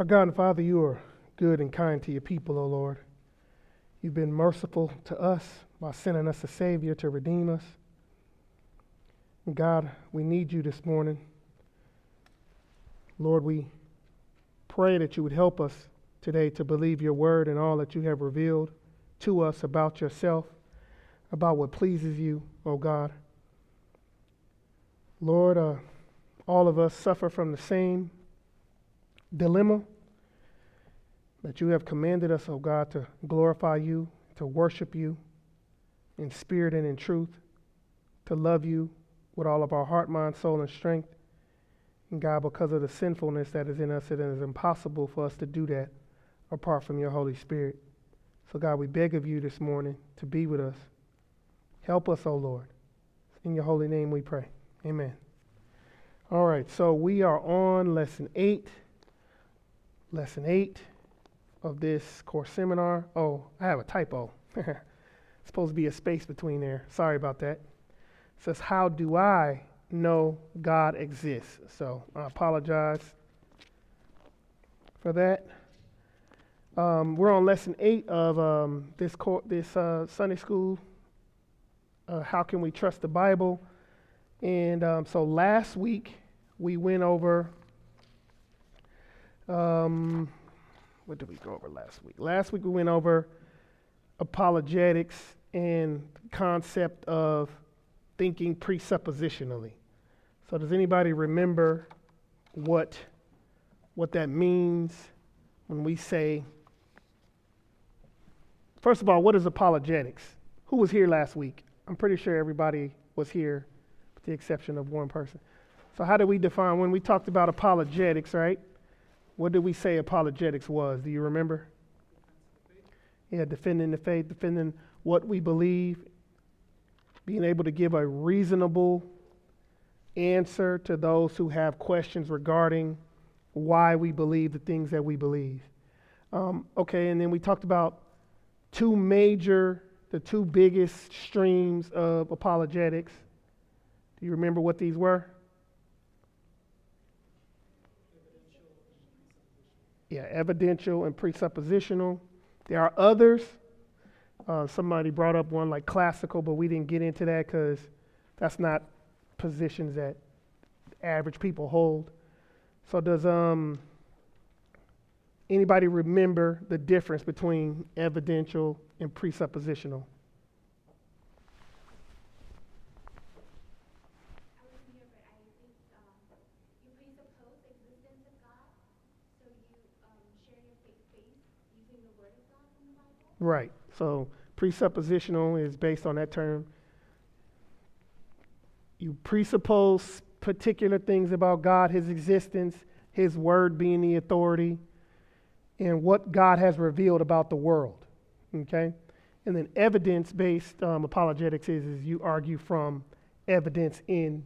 Our God and Father, you are good and kind to your people, O Lord. You've been merciful to us by sending us a Savior to redeem us. And God, we need you this morning. Lord, we pray that you would help us today to believe your word and all that you have revealed to us about yourself, about what pleases you, O God. Lord, uh, all of us suffer from the same dilemma that you have commanded us, O oh God, to glorify you, to worship you in spirit and in truth, to love you with all of our heart, mind, soul, and strength. And God, because of the sinfulness that is in us, it is impossible for us to do that apart from your Holy Spirit. So, God, we beg of you this morning to be with us. Help us, O oh Lord. In your holy name we pray. Amen. All right, so we are on lesson eight. Lesson eight of this Core Seminar. Oh, I have a typo. supposed to be a space between there. Sorry about that. It says, How do I know God exists? So I apologize for that. Um, we're on lesson eight of um, this, co- this uh, Sunday school. Uh, how can we trust the Bible? And um, so last week we went over um, what did we go over last week? Last week we went over apologetics and concept of thinking presuppositionally. So does anybody remember what what that means when we say First of all, what is apologetics? Who was here last week? I'm pretty sure everybody was here with the exception of one person. So how do we define when we talked about apologetics, right? What did we say apologetics was? Do you remember? Yeah, defending the faith, defending what we believe, being able to give a reasonable answer to those who have questions regarding why we believe the things that we believe. Um, okay, and then we talked about two major, the two biggest streams of apologetics. Do you remember what these were? Yeah, evidential and presuppositional. There are others. Uh, somebody brought up one like classical, but we didn't get into that because that's not positions that average people hold. So does um anybody remember the difference between evidential and presuppositional? Right. So presuppositional is based on that term. You presuppose particular things about God, His existence, His word being the authority, and what God has revealed about the world. Okay? And then evidence based um, apologetics is, is you argue from evidence in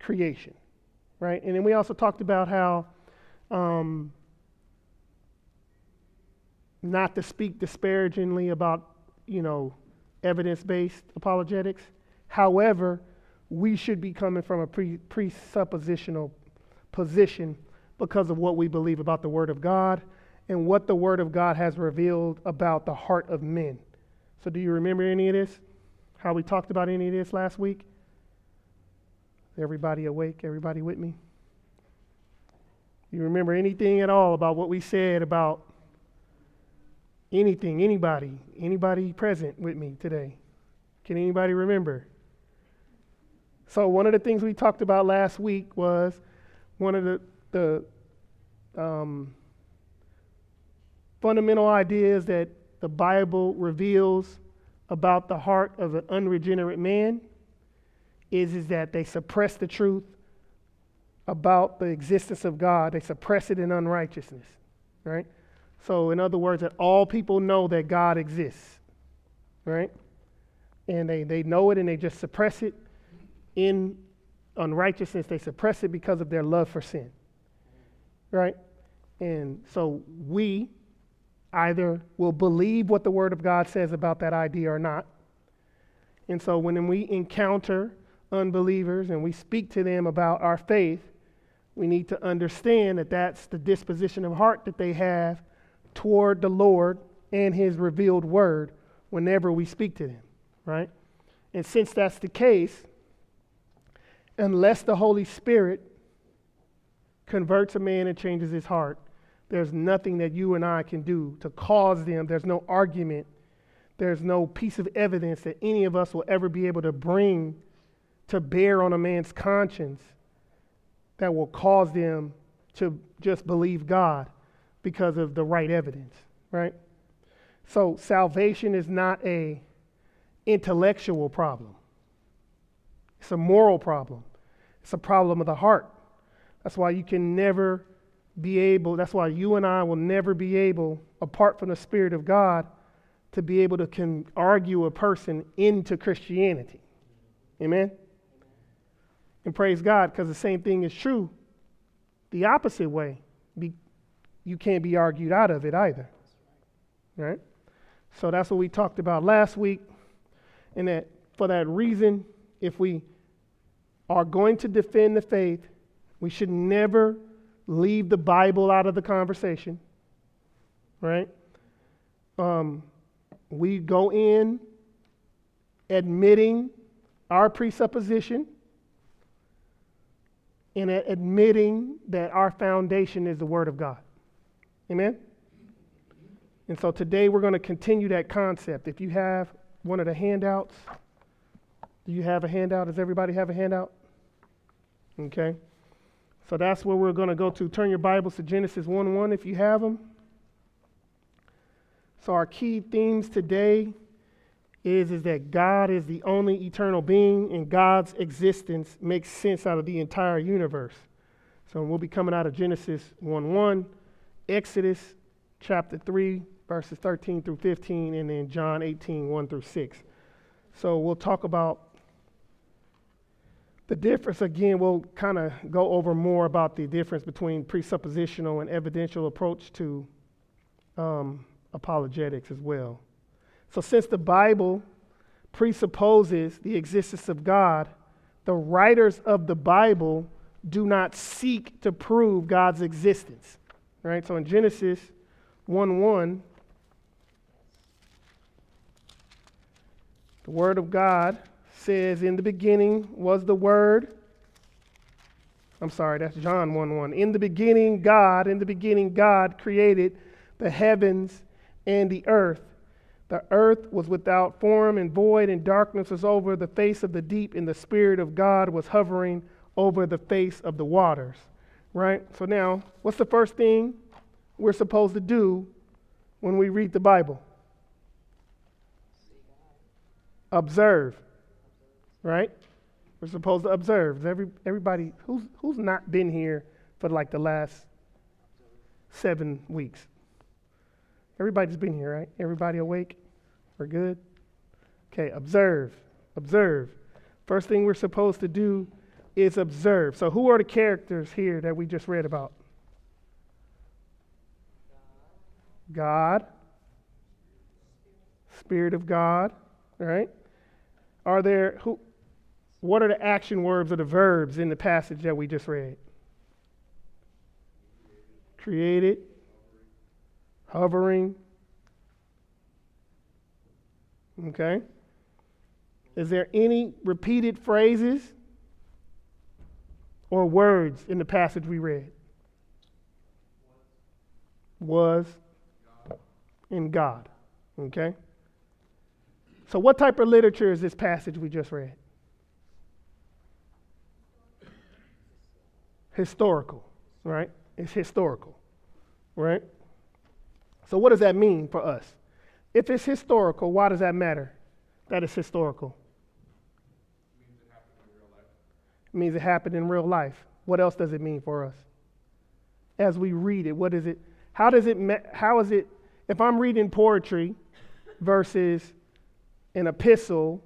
creation. Right? And then we also talked about how um, not to speak disparagingly about, you know, evidence based apologetics. However, we should be coming from a pre- presuppositional position because of what we believe about the Word of God and what the Word of God has revealed about the heart of men. So, do you remember any of this? How we talked about any of this last week? Everybody awake? Everybody with me? You remember anything at all about what we said about anything, anybody, anybody present with me today? Can anybody remember? So, one of the things we talked about last week was one of the, the um, fundamental ideas that the Bible reveals about the heart of an unregenerate man is, is that they suppress the truth about the existence of God, they suppress it in unrighteousness, right? So, in other words, that all people know that God exists, right? And they, they know it and they just suppress it in unrighteousness. They suppress it because of their love for sin, right? And so we either will believe what the Word of God says about that idea or not. And so when we encounter unbelievers and we speak to them about our faith, We need to understand that that's the disposition of heart that they have toward the Lord and His revealed word whenever we speak to them, right? And since that's the case, unless the Holy Spirit converts a man and changes his heart, there's nothing that you and I can do to cause them. There's no argument. There's no piece of evidence that any of us will ever be able to bring to bear on a man's conscience that will cause them to just believe God because of the right evidence, right? So salvation is not a intellectual problem. It's a moral problem. It's a problem of the heart. That's why you can never be able, that's why you and I will never be able, apart from the Spirit of God, to be able to can argue a person into Christianity. Amen? And praise God, because the same thing is true the opposite way. You can't be argued out of it either. Right? So that's what we talked about last week. And that for that reason, if we are going to defend the faith, we should never leave the Bible out of the conversation. Right? Um, we go in admitting our presupposition and admitting that our foundation is the Word of God. Amen? And so today we're going to continue that concept. If you have one of the handouts, do you have a handout? Does everybody have a handout? Okay. So that's where we're going to go to. Turn your Bibles to Genesis 1 1 if you have them. So our key themes today is, is that God is the only eternal being and God's existence makes sense out of the entire universe. So we'll be coming out of Genesis 1 1, Exodus chapter 3, verses 13 through 15, and then John 18, 1 through 6. So we'll talk about the difference. Again, we'll kind of go over more about the difference between presuppositional and evidential approach to um, apologetics as well. So, since the Bible presupposes the existence of God, the writers of the Bible do not seek to prove God's existence. Right? So in Genesis 1 1, the Word of God says, In the beginning was the Word. I'm sorry, that's John 1 1. In the beginning, God, in the beginning, God created the heavens and the earth. The earth was without form and void, and darkness was over the face of the deep, and the Spirit of God was hovering over the face of the waters. Right? So, now, what's the first thing we're supposed to do when we read the Bible? Observe. Right? We're supposed to observe. Every, everybody, who's, who's not been here for like the last seven weeks? Everybody's been here, right? Everybody awake? We're good? Okay, observe. Observe. First thing we're supposed to do is observed. So, who are the characters here that we just read about? God, Spirit of God, right? Are there who what are the action verbs or the verbs in the passage that we just read? Created, hovering. Okay? Is there any repeated phrases or words in the passage we read? Was in God. Okay? So, what type of literature is this passage we just read? Historical, right? It's historical, right? So, what does that mean for us? If it's historical, why does that matter that it's historical? It means it happened in real life. What else does it mean for us? As we read it, what is it? How does it, how is it, if I'm reading poetry versus an epistle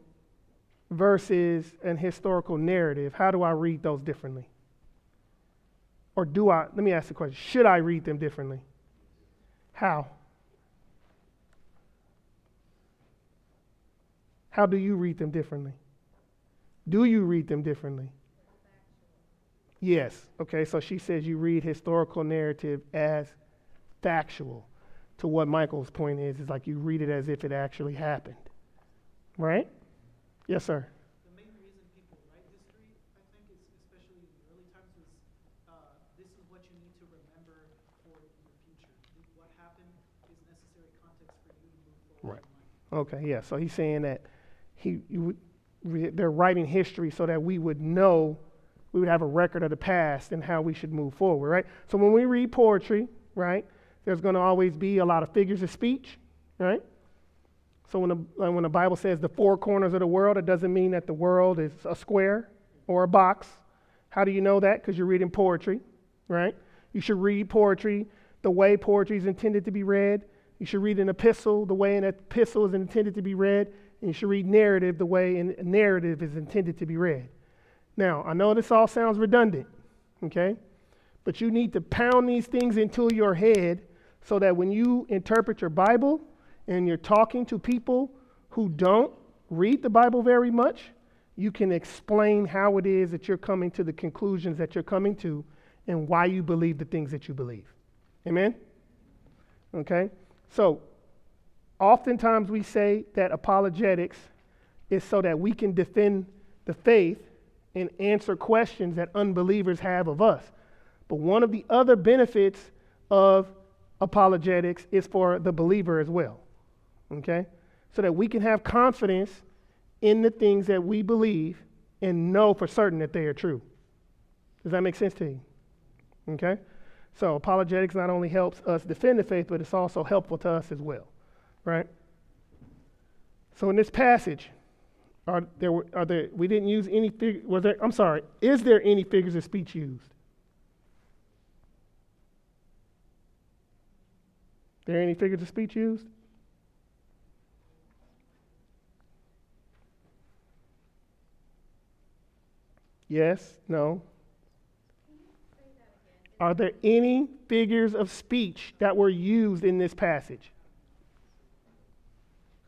versus an historical narrative, how do I read those differently? Or do I, let me ask the question, should I read them differently? How? How do you read them differently? Do you read them differently? Yes. Okay, so she says you read historical narrative as factual. To what Michael's point is, is like you read it as if it actually happened. Right? Yes, sir. The main reason people write history, I think, is especially in the early times, was uh, this is what you need to remember for your future. What happened is necessary context for you to move forward. Right. Okay, yeah. So he's saying that he you, they're writing history so that we would know, we would have a record of the past and how we should move forward, right? So when we read poetry, right, there's going to always be a lot of figures of speech, right? So when the, uh, when the Bible says the four corners of the world, it doesn't mean that the world is a square or a box. How do you know that? Because you're reading poetry, right? You should read poetry the way poetry is intended to be read. You should read an epistle the way an epistle is intended to be read. And you should read narrative the way a narrative is intended to be read. Now, I know this all sounds redundant, okay? But you need to pound these things into your head so that when you interpret your Bible and you're talking to people who don't read the Bible very much, you can explain how it is that you're coming to the conclusions that you're coming to and why you believe the things that you believe. Amen? Okay? So, oftentimes we say that apologetics is so that we can defend the faith and answer questions that unbelievers have of us. But one of the other benefits of apologetics is for the believer as well. Okay? So that we can have confidence in the things that we believe and know for certain that they are true. Does that make sense to you? Okay? So apologetics not only helps us defend the faith, but it's also helpful to us as well. Right? So in this passage, are there, are there we didn't use any fig, was there I'm sorry, is there any figures of speech used? There any figures of speech used? Yes? No? Are there any figures of speech that were used in this passage?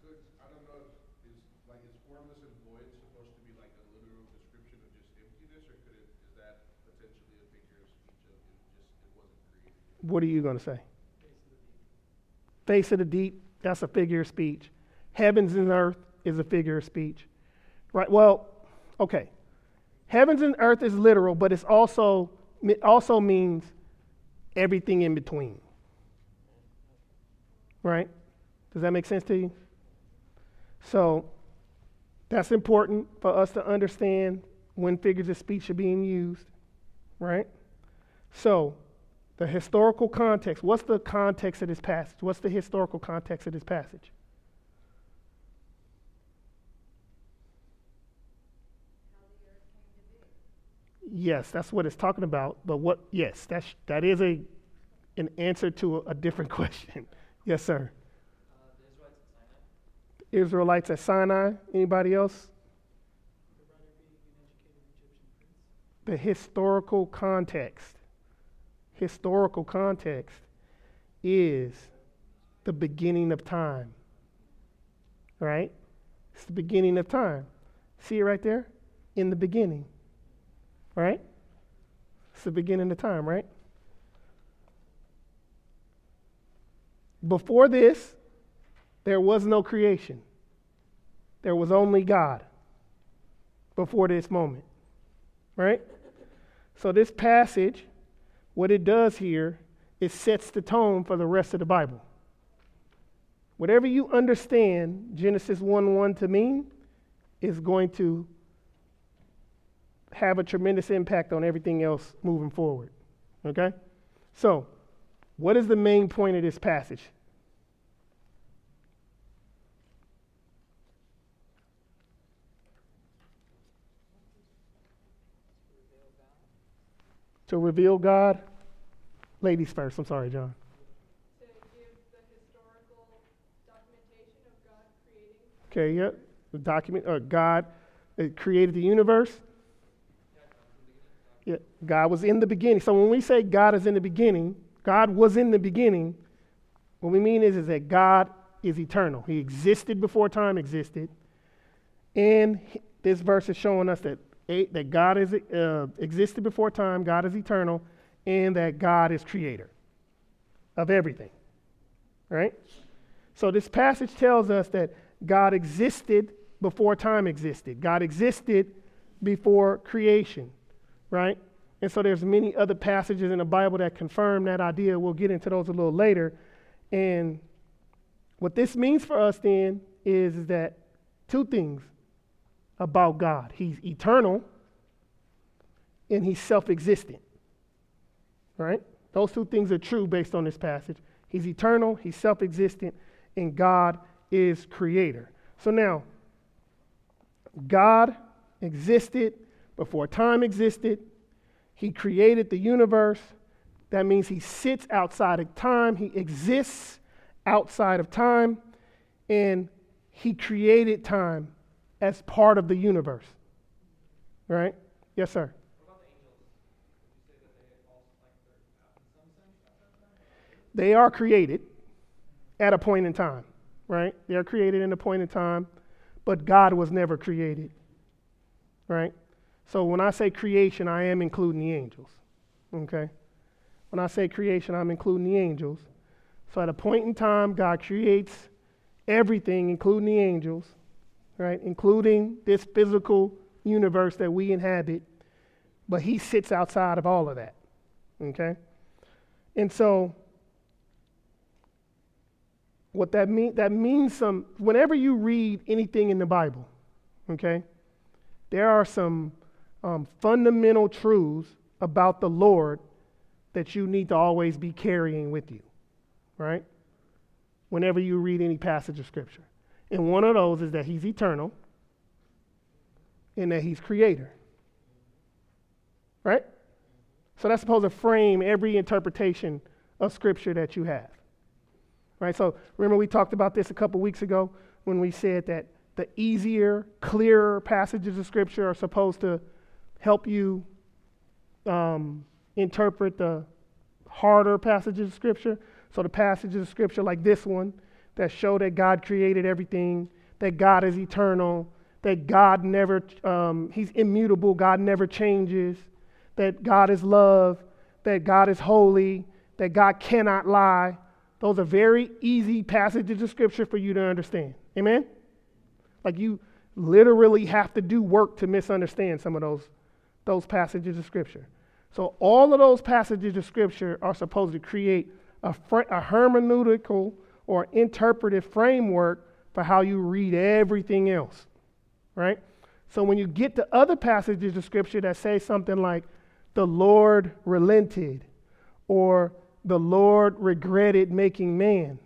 Could, I don't know, is, like, is formless and void supposed to be like a literal description of just emptiness, or could it, is that potentially a figure of speech of it just, it wasn't created? What are you going to say? Face of the deep, that's a figure of speech. Heavens and earth is a figure of speech. Right? Well, okay. Heavens and earth is literal, but it's also it also means everything in between. Right? Does that make sense to you? So that's important for us to understand when figures of speech are being used. Right? So the historical context. What's the context of this passage? What's the historical context of this passage? Yes, that's what it's talking about. But what? Yes, that's that is a an answer to a, a different question. yes, sir. Uh, Israelites at Sinai, at Sinai. Anybody else? The historical context. Historical context is the beginning of time. Right? It's the beginning of time. See it right there? In the beginning. Right? It's the beginning of time, right? Before this, there was no creation. There was only God before this moment. Right? So, this passage, what it does here, it sets the tone for the rest of the Bible. Whatever you understand Genesis 1 1 to mean is going to have a tremendous impact on everything else moving forward. Okay? So, what is the main point of this passage? To reveal God. Ladies first. I'm sorry, John. to give the historical documentation of God creating Okay, yep. The document, uh, God created the universe. Yeah, God was in the beginning. So when we say God is in the beginning, God was in the beginning, what we mean is, is that God is eternal. He existed before time existed. And this verse is showing us that A, that God is uh, existed before time, God is eternal, and that God is creator of everything. Right? So this passage tells us that God existed before time existed. God existed before creation, right? And so there's many other passages in the Bible that confirm that idea. We'll get into those a little later. And what this means for us then is that two things about God. He's eternal and he's self-existent. Right? Those two things are true based on this passage. He's eternal, he's self-existent, and God is creator. So now, God existed before time existed. He created the universe. That means he sits outside of time. He exists outside of time. And he created time as part of the universe. Right? Yes, sir. They are created at a point in time, right? They are created in a point in time but God was never created. Right? So when I say creation, I am including the angels. Okay? When I say creation, I'm including the angels. So at a point in time, God creates everything, including the angels, right? Including this physical universe that we inhabit. But He sits outside of all of that. Okay? And so what that mean that means some whenever you read anything in the bible okay there are some um, fundamental truths about the lord that you need to always be carrying with you right whenever you read any passage of scripture and one of those is that he's eternal and that he's creator right so that's supposed to frame every interpretation of scripture that you have Right? So remember we talked about this a couple weeks ago when we said that the easier, clearer passages of Scripture are supposed to help you um, interpret the harder passages of Scripture. So the passages of Scripture like this one that show that God created everything, that God is eternal, that God never, um, He's immutable, God never changes, that God is love, that God is holy, that God cannot lie. Those are very easy passages of scripture for you to understand. Amen? Like you literally have to do work to misunderstand some of those, those passages of scripture. So all of those passages of scripture are supposed to create a, fr- a hermeneutical or interpretive framework for how you read everything else. Right? So when you get to other passages of scripture that say something like, the Lord relented, or the Lord regretted making man,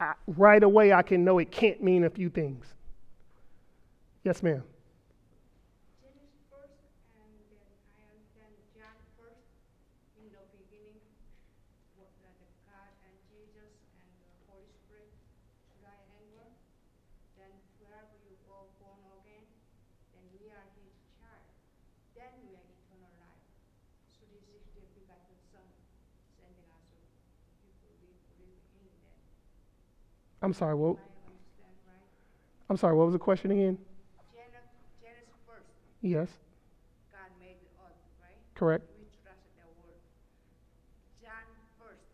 I, right away I can know it can't mean a few things. Yes, ma'am. Genesis first, and then I understand John first, in the beginning, what, uh, the God and Jesus and the Holy Spirit, guy and girl. Then wherever you go born again, are his child. Then we are eternal life. So this is the begotten Son, sending us people live, live in them. I'm sorry, what, right? I'm sorry, what was the question again? Genesis, Genesis first, Yes, God made the earth, right? correct. We trust the word. John first.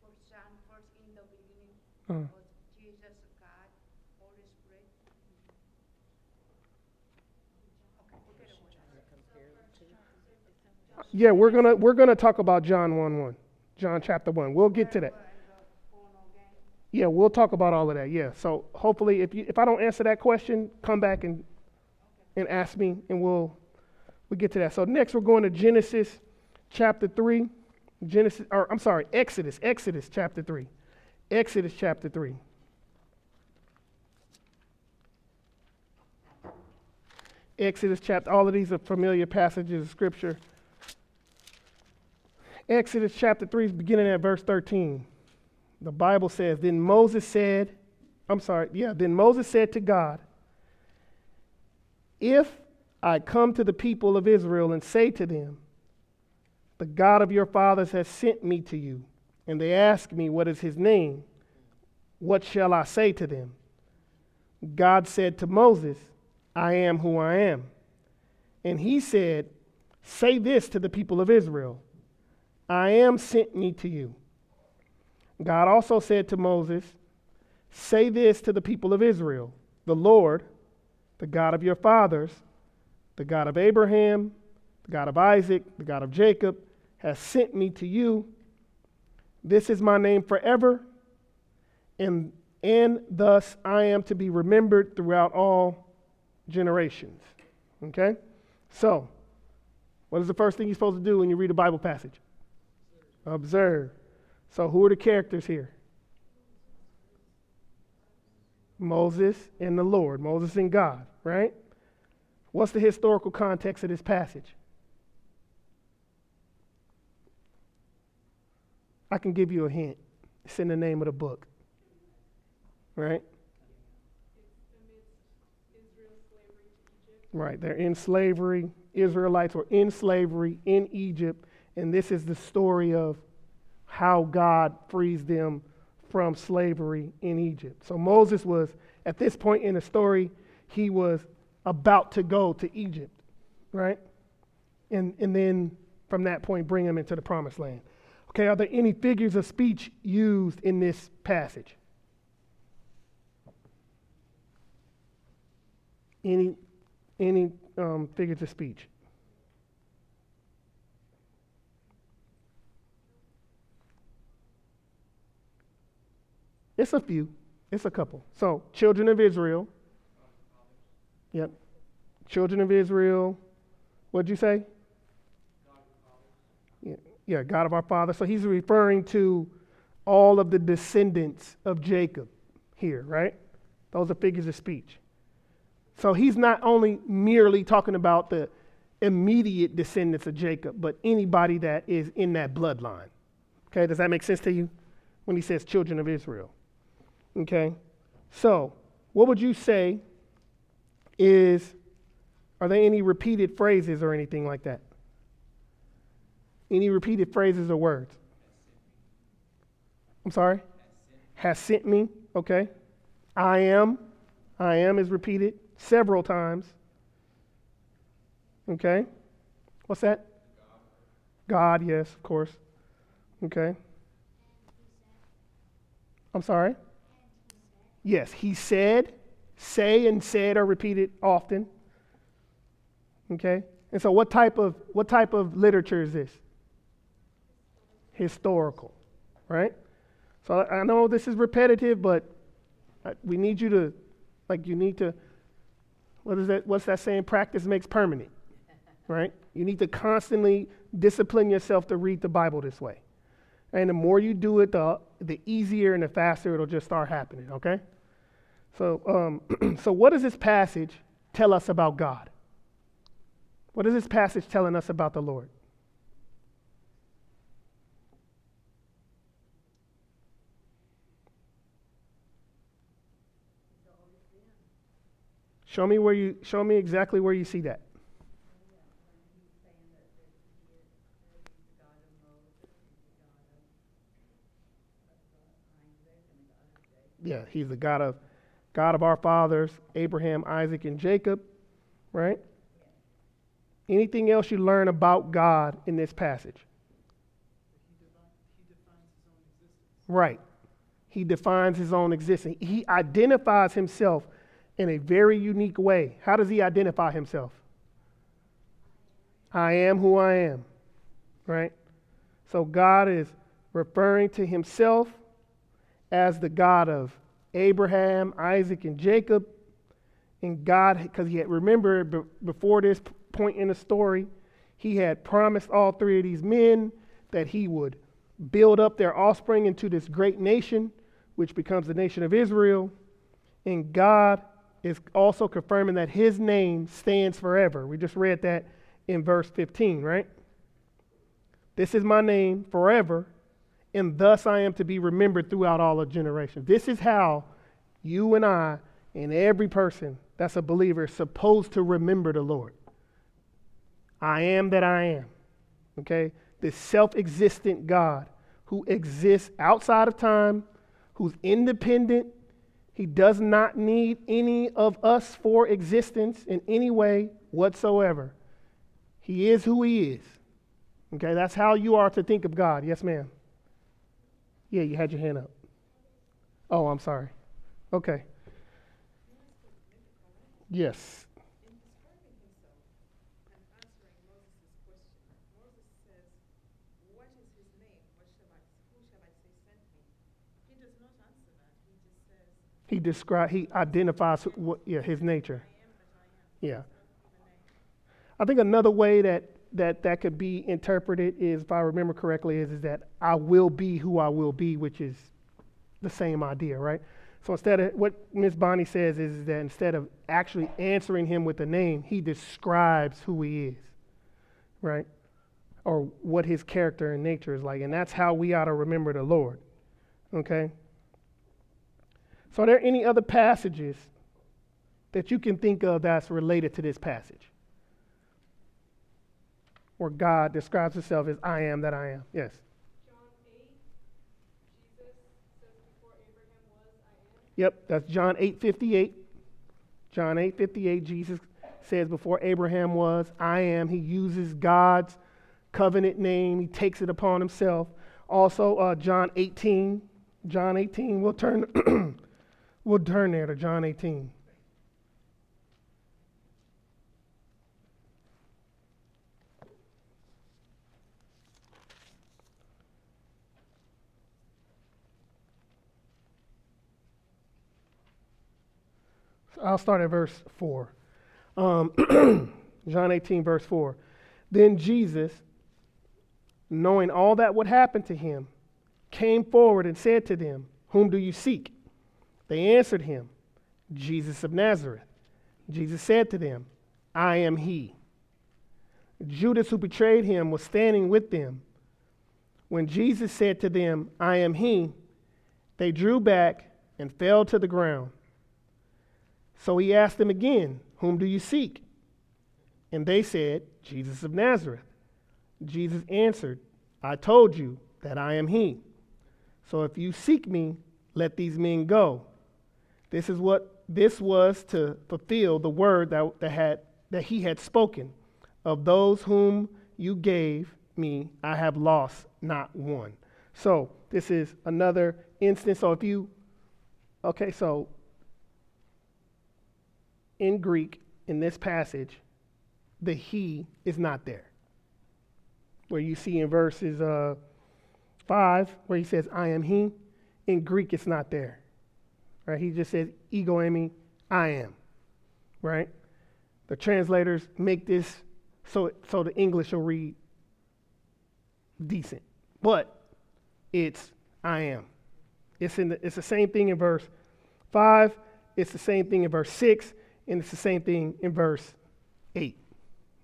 For John first in the beginning Uh, was Jesus, God, Holy Spirit. Okay, forget about that. Yeah, we're gonna we're gonna talk about John one one, John chapter one. We'll get to that. Yeah, we'll talk about all of that. Yeah. So hopefully, if you if I don't answer that question, come back and and ask me, and we'll we'll get to that. So next, we're going to Genesis chapter three. Genesis, or I'm sorry, Exodus. Exodus chapter three. Exodus chapter three. Exodus chapter. All of these are familiar passages of scripture. Exodus chapter 3 beginning at verse 13. The Bible says, Then Moses said, I'm sorry, yeah, then Moses said to God, If I come to the people of Israel and say to them, The God of your fathers has sent me to you, and they ask me, What is his name? What shall I say to them? God said to Moses, I am who I am. And he said, Say this to the people of Israel I am sent me to you. God also said to Moses, Say this to the people of Israel The Lord, the God of your fathers, the God of Abraham, the God of Isaac, the God of Jacob, has sent me to you. This is my name forever, and, and thus I am to be remembered throughout all generations. Okay? So, what is the first thing you're supposed to do when you read a Bible passage? Observe. So, who are the characters here? Moses and the Lord, Moses and God, right? What's the historical context of this passage? I can give you a hint. It's in the name of the book, right? Right, they're in slavery. Israelites were in slavery in Egypt, and this is the story of how God frees them from slavery in Egypt. So Moses was, at this point in the story, he was about to go to Egypt, right? And, and then from that point, bring him into the promised land. Okay, are there any figures of speech used in this passage? Any, any um, figures of speech? It's a few. It's a couple. So, children of Israel. Yep. Children of Israel. What'd you say? Yeah, yeah, God of our father. So he's referring to all of the descendants of Jacob here, right? Those are figures of speech. So he's not only merely talking about the immediate descendants of Jacob, but anybody that is in that bloodline. Okay, does that make sense to you when he says children of Israel? Okay, so what would you say is, are there any repeated phrases or anything like that? Any repeated phrases or words? I'm sorry? Has sent me. Okay. I am. I am is repeated several times. Okay. What's that? God, yes, of course. Okay. I'm sorry? Yes, he said. Say and said are repeated often. Okay? And so what type of what type of literature is this? Historical, right? So I know this is repetitive, but we need you to like you need to what is that what's that saying practice makes permanent right you need to constantly discipline yourself to read the bible this way and the more you do it the, the easier and the faster it'll just start happening okay so um, so what does this passage tell us about god what is this passage telling us about the lord Show me where you show me exactly where you see that. Yeah, he's the God of God of our fathers, Abraham, Isaac, and Jacob, right? Anything else you learn about God in this passage? Right. He defines his own existence. He identifies himself in a very unique way. How does he identify himself? I am who I am, right? So God is referring to himself as the God of Abraham, Isaac, and Jacob. And God, because he had, remember, before this point in the story, he had promised all three of these men that he would build up their offspring into this great nation, which becomes the nation of Israel. And God is also confirming that his name stands forever. We just read that in verse 15, right? This is my name forever, and thus I am to be remembered throughout all the generations. This is how you and I and every person that's a believer is supposed to remember the Lord. I am that I am. Okay? This self existent God who exists outside of time, who's independent He does not need any of us for existence in any way whatsoever. He is who He is. Okay, that's how you are to think of God. Yes, ma'am. Yeah, you had your hand up. Oh, I'm sorry. Okay. Yes. He that. He identifies what yeah, his nature. Yeah. I think another way that that that could be interpreted is, if I remember correctly, is, is that I will be who I will be, which is the same idea, right? So instead of what Miss Bonnie says is, that instead of actually answering him with a name, he describes who he is, right? Or what his character and nature is like, and that's how we ought to remember the Lord. Okay. So, are there any other passages that you can think of that's related to this passage? where God describes himself as I am that I am. Yes. John 8, Jesus says before Abraham was, I am. Yep, that's John 8:58. John 8:58 Jesus says before Abraham was, I am. He uses God's covenant name, he takes it upon himself. Also, uh, John 18. John 18, we'll turn, we'll turn there to John 18. I'll start at verse 4. Um, John 18, verse 4. Then Jesus, knowing all that would happen to him, came forward and said to them, Whom do you seek? They answered him, Jesus of Nazareth. Jesus said to them, I am he. Judas, who betrayed him, was standing with them. When Jesus said to them, I am he, they drew back and fell to the ground. So he asked them again, Whom do you seek? And they said, Jesus of Nazareth. Jesus answered, I told you that I am he. So if you seek me, let these men go. This is what this was to fulfill the word that, that, had, that he had spoken. Of those whom you gave me, I have lost not one. So this is another instance. So if you, okay, so in Greek, in this passage, the he is not there. Where you see in verses uh, 5, where he says, I am he, in Greek, it's not there. Right? He just says, ego eimi, I am. Right? The translators make this so, so the English will read decent. But it's I am. It's, in the, it's the same thing in verse 5, it's the same thing in verse 6, and it's the same thing in verse 8.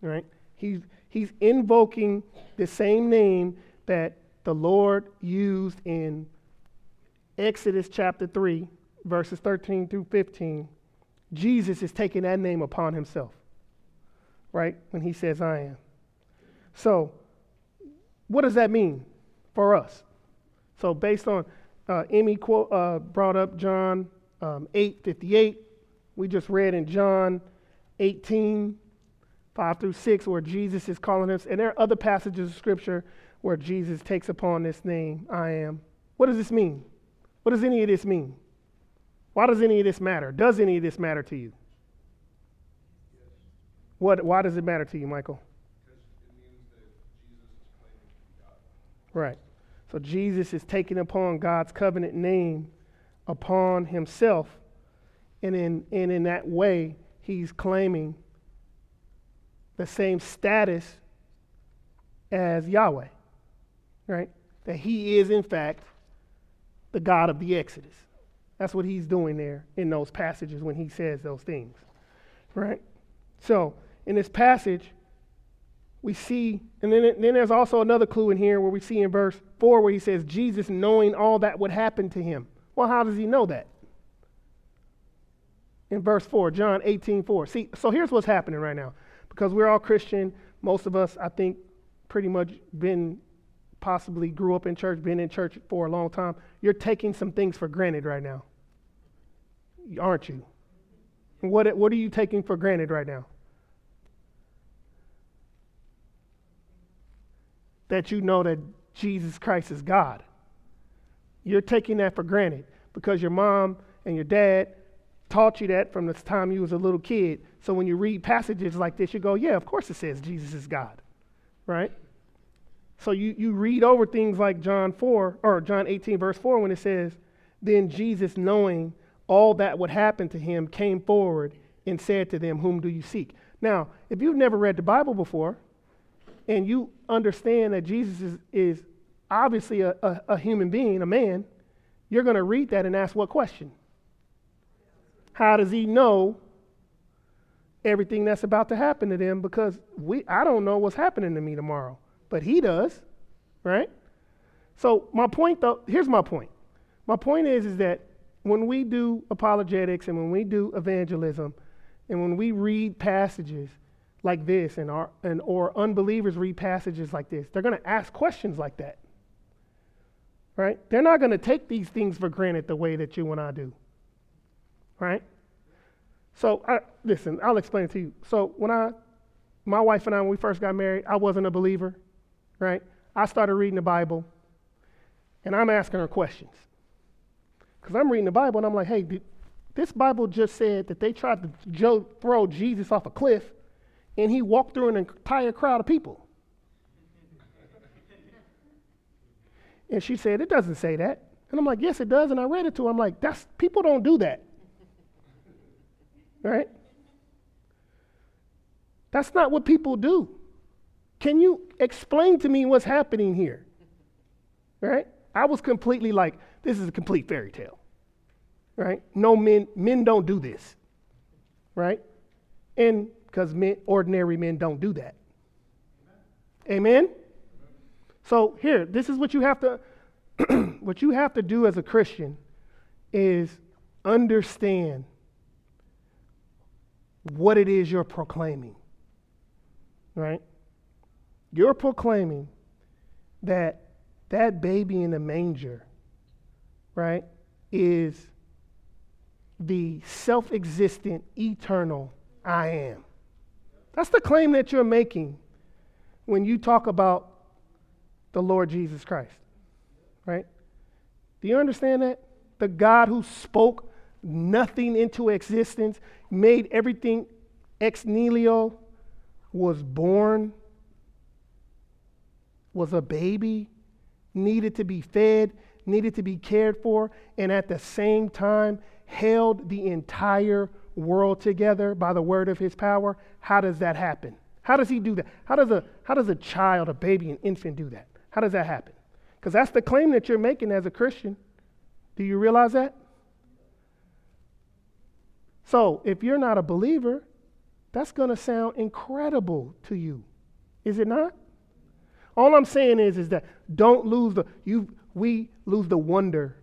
Right? He's, he's invoking the same name that the Lord used in Exodus chapter 3, verses 13 through 15. Jesus is taking that name upon himself, right? When he says, I am. So, what does that mean for us? So, based on uh, Emmy quote, uh, brought up John um, 8 58, we just read in John 18 5 through 6 where Jesus is calling us, and there are other passages of scripture where Jesus takes upon this name, I am. What does this mean? What does any of this mean? Why does any of this matter? Does any of this matter to you? What, why does it matter to you, Michael? Right. So Jesus is taking upon God's covenant name upon himself. And in, and in that way, he's claiming the same status as Yahweh. Right? That he is, in fact, the God of the Exodus. That's what he's doing there in those passages when he says those things. Right? So, in this passage, we see, and then, then there's also another clue in here where we see in verse 4 where he says, Jesus knowing all that would happen to him. Well, how does he know that? In verse 4, John 18 4. See, so here's what's happening right now. Because we're all Christian, most of us, I think, pretty much been possibly grew up in church, been in church for a long time. You're taking some things for granted right now. aren't you? What, what are you taking for granted right now? That you know that Jesus Christ is God. You're taking that for granted because your mom and your dad taught you that from the time you was a little kid. So when you read passages like this, you go, yeah, of course it says Jesus is God, right? So you, you read over things like John 4 or John 18, verse 4, when it says, Then Jesus, knowing all that would happen to him, came forward and said to them, Whom do you seek? Now, if you've never read the Bible before and you understand that Jesus is, is obviously a, a, a human being, a man, you're going to read that and ask what question? How does he know everything that's about to happen to them? Because we, I don't know what's happening to me tomorrow but he does, right? So my point though, here's my point. My point is is that when we do apologetics and when we do evangelism and when we read passages like this and, our, and or unbelievers read passages like this, they're going to ask questions like that. Right? They're not going to take these things for granted the way that you and I do. Right? So, I, listen, I'll explain it to you. So, when I, my wife and I, when we first got married, I wasn't a believer right? I started reading the Bible and I'm asking her questions. Because I'm reading the Bible and I'm like, hey, did, this Bible just said that they tried to throw Jesus off a cliff and he walked through an entire crowd of people. and she said, it doesn't say that. And I'm like, yes, it does. And I read it to her. I'm like, that's people don't do that. Right? That's not what people do. Can you explain to me what's happening here? Right? I was completely like, this is a complete fairy tale. Right? No men, men don't do this. Right? And because men, ordinary men don't do that. Amen? Amen? So here, this is what you have to what you have to do as a Christian is understand what it is you're proclaiming. Right? You're proclaiming that that baby in the manger, right, is the self existent, eternal I am. That's the claim that you're making when you talk about the Lord Jesus Christ, right? Do you understand that? The God who spoke nothing into existence, made everything ex nihilo, was born was a baby, needed to be fed, needed to be cared for, and at the same time held the entire world together by the word of his power, how does that happen? How does he do that? How does a, how does a child, a baby, an infant do that? How does that happen? Because that's the claim that you're making as a Christian. Do you realize that? So, if you're not a believer, that's going to sound incredible to you. Is it not? All I'm saying is, is that don't lose the you we lose the wonder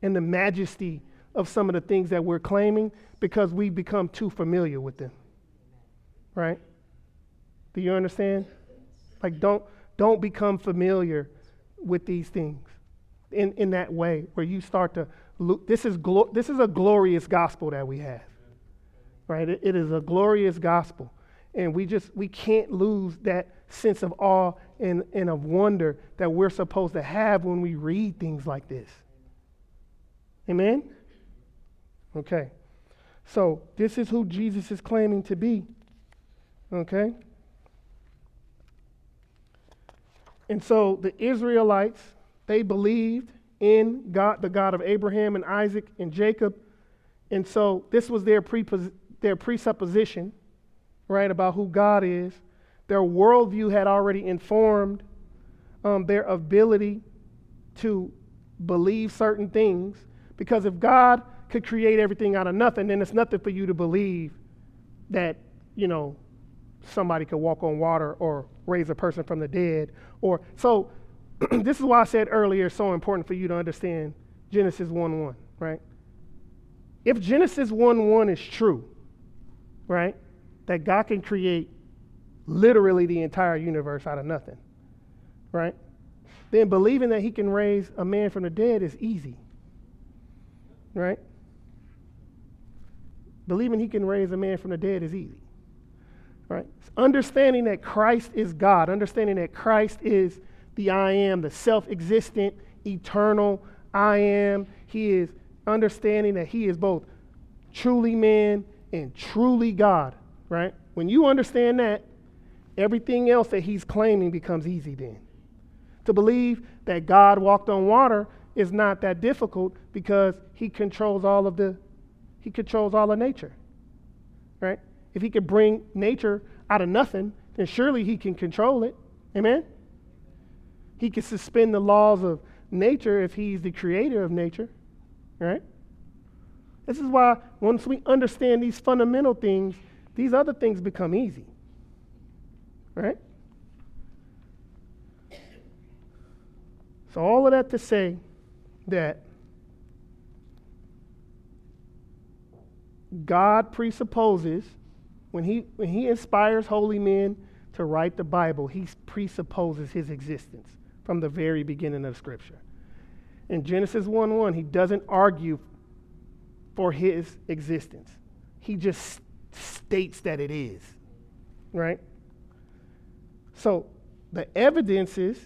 and the majesty of some of the things that we're claiming because we become too familiar with them. Right? Do you understand? Like don't don't become familiar with these things in, in that way where you start to this is glo- this is a glorious gospel that we have. Right? it, it is a glorious gospel. And we just we can't lose that sense of awe and, and of wonder that we're supposed to have when we read things like this. Amen? Okay. So, this is who Jesus is claiming to be. Okay? And so the Israelites, they believed in God, the God of Abraham and Isaac and Jacob. And so this was their, prepos- their presupposition, right, about who God is. Their worldview had already informed um, their ability to believe certain things. Because if God could create everything out of nothing, then it's nothing for you to believe that, you know, somebody could walk on water or raise a person from the dead. Or so this is why I said earlier it's so important for you to understand Genesis 1 1, right? If Genesis 1 1 is true, right, that God can create literally the entire universe out of nothing, right? Then believing that he can raise a man from the dead is easy, right? Believing he can raise a man from the dead is easy. Right? Understanding that Christ is God, understanding that Christ is the I am, the self existent, eternal I am. He is understanding that he is both truly man and truly God, right? When you understand that, everything else that he's claiming becomes easy then. To believe that God walked on water is not that difficult because he controls all of the he controls all of nature. Right? If he could bring nature out of nothing, then surely he can control it. Amen? He can suspend the laws of nature if he's the creator of nature. Right? This is why once we understand these fundamental things, these other things become easy. Right? So, all of that to say that God presupposes, when he, when he inspires holy men to write the Bible, he presupposes his existence from the very beginning of Scripture. In Genesis 1 1, he doesn't argue for his existence, he just states that it is. Right? So, the evidences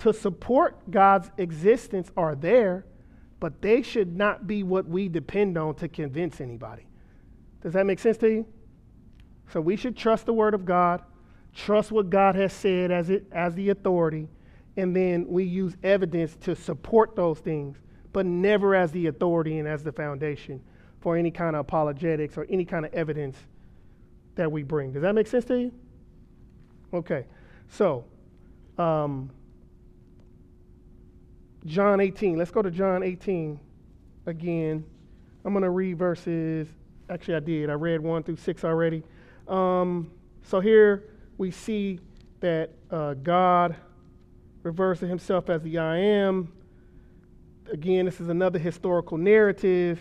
to support God's existence are there, but they should not be what we depend on to convince anybody. Does that make sense to you? So we should trust the word of God, trust what God has said as it as the authority, and then we use evidence to support those things, but never as the authority and as the foundation for any kind of apologetics or any kind of evidence that we bring. Does that make sense to you? Okay. So, um, John 18. Let's go to John 18 again. I'm going to read verses. Actually, I did. I read 1 through 6 already. Um, so here we see that uh, God refers to himself as the I am. Again, this is another historical narrative.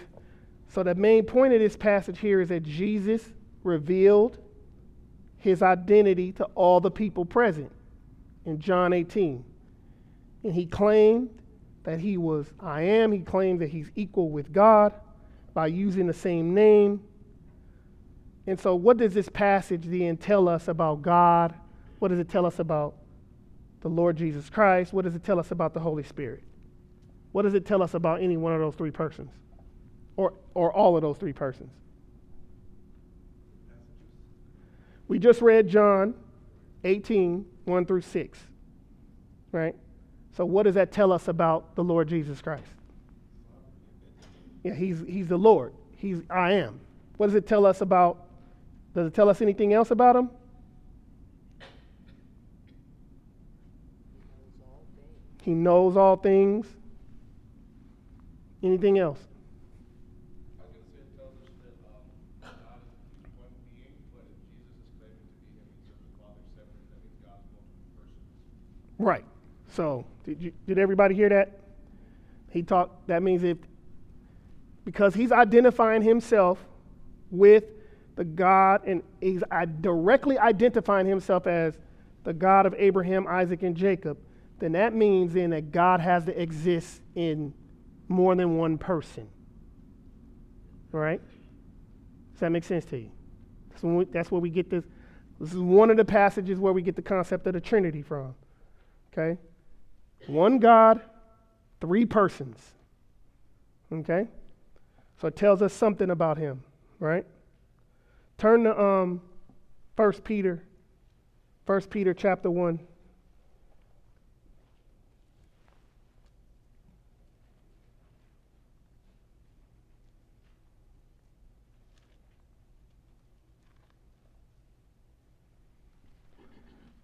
So, the main point of this passage here is that Jesus revealed his identity to all the people present in John 18. And he claimed that he was I am. He claimed that he's equal with God by using the same name. And so, what does this passage then tell us about God? What does it tell us about the Lord Jesus Christ? What does it tell us about the Holy Spirit? What does it tell us about any one of those three persons? Or, or all of those three persons? We just read John 18, 1 through 6. Right? So, what does that tell us about the Lord Jesus Christ? Yeah, he's, he's the Lord. He's I am. What does it tell us about? Does it tell us anything else about him? He knows all things. Anything else? I was gonna say, it tells us that, um, God is one being, but if Jesus is claiming to be him, he serves the Father separate, that means God's multiple persons. Right. So, did, you, did everybody hear that? He talked, that means if, because he's identifying himself with the God, and he's directly identifying himself as the God of Abraham, Isaac, and Jacob, then that means then that God has to exist in more than one person. All right? Does that make sense to you? That's, we, that's where we get this. This is one of the passages where we get the concept of the Trinity from. Okay? One God, three persons. Okay? So it tells us something about him, right? Turn to um, 1 Peter, 1 Peter chapter 1.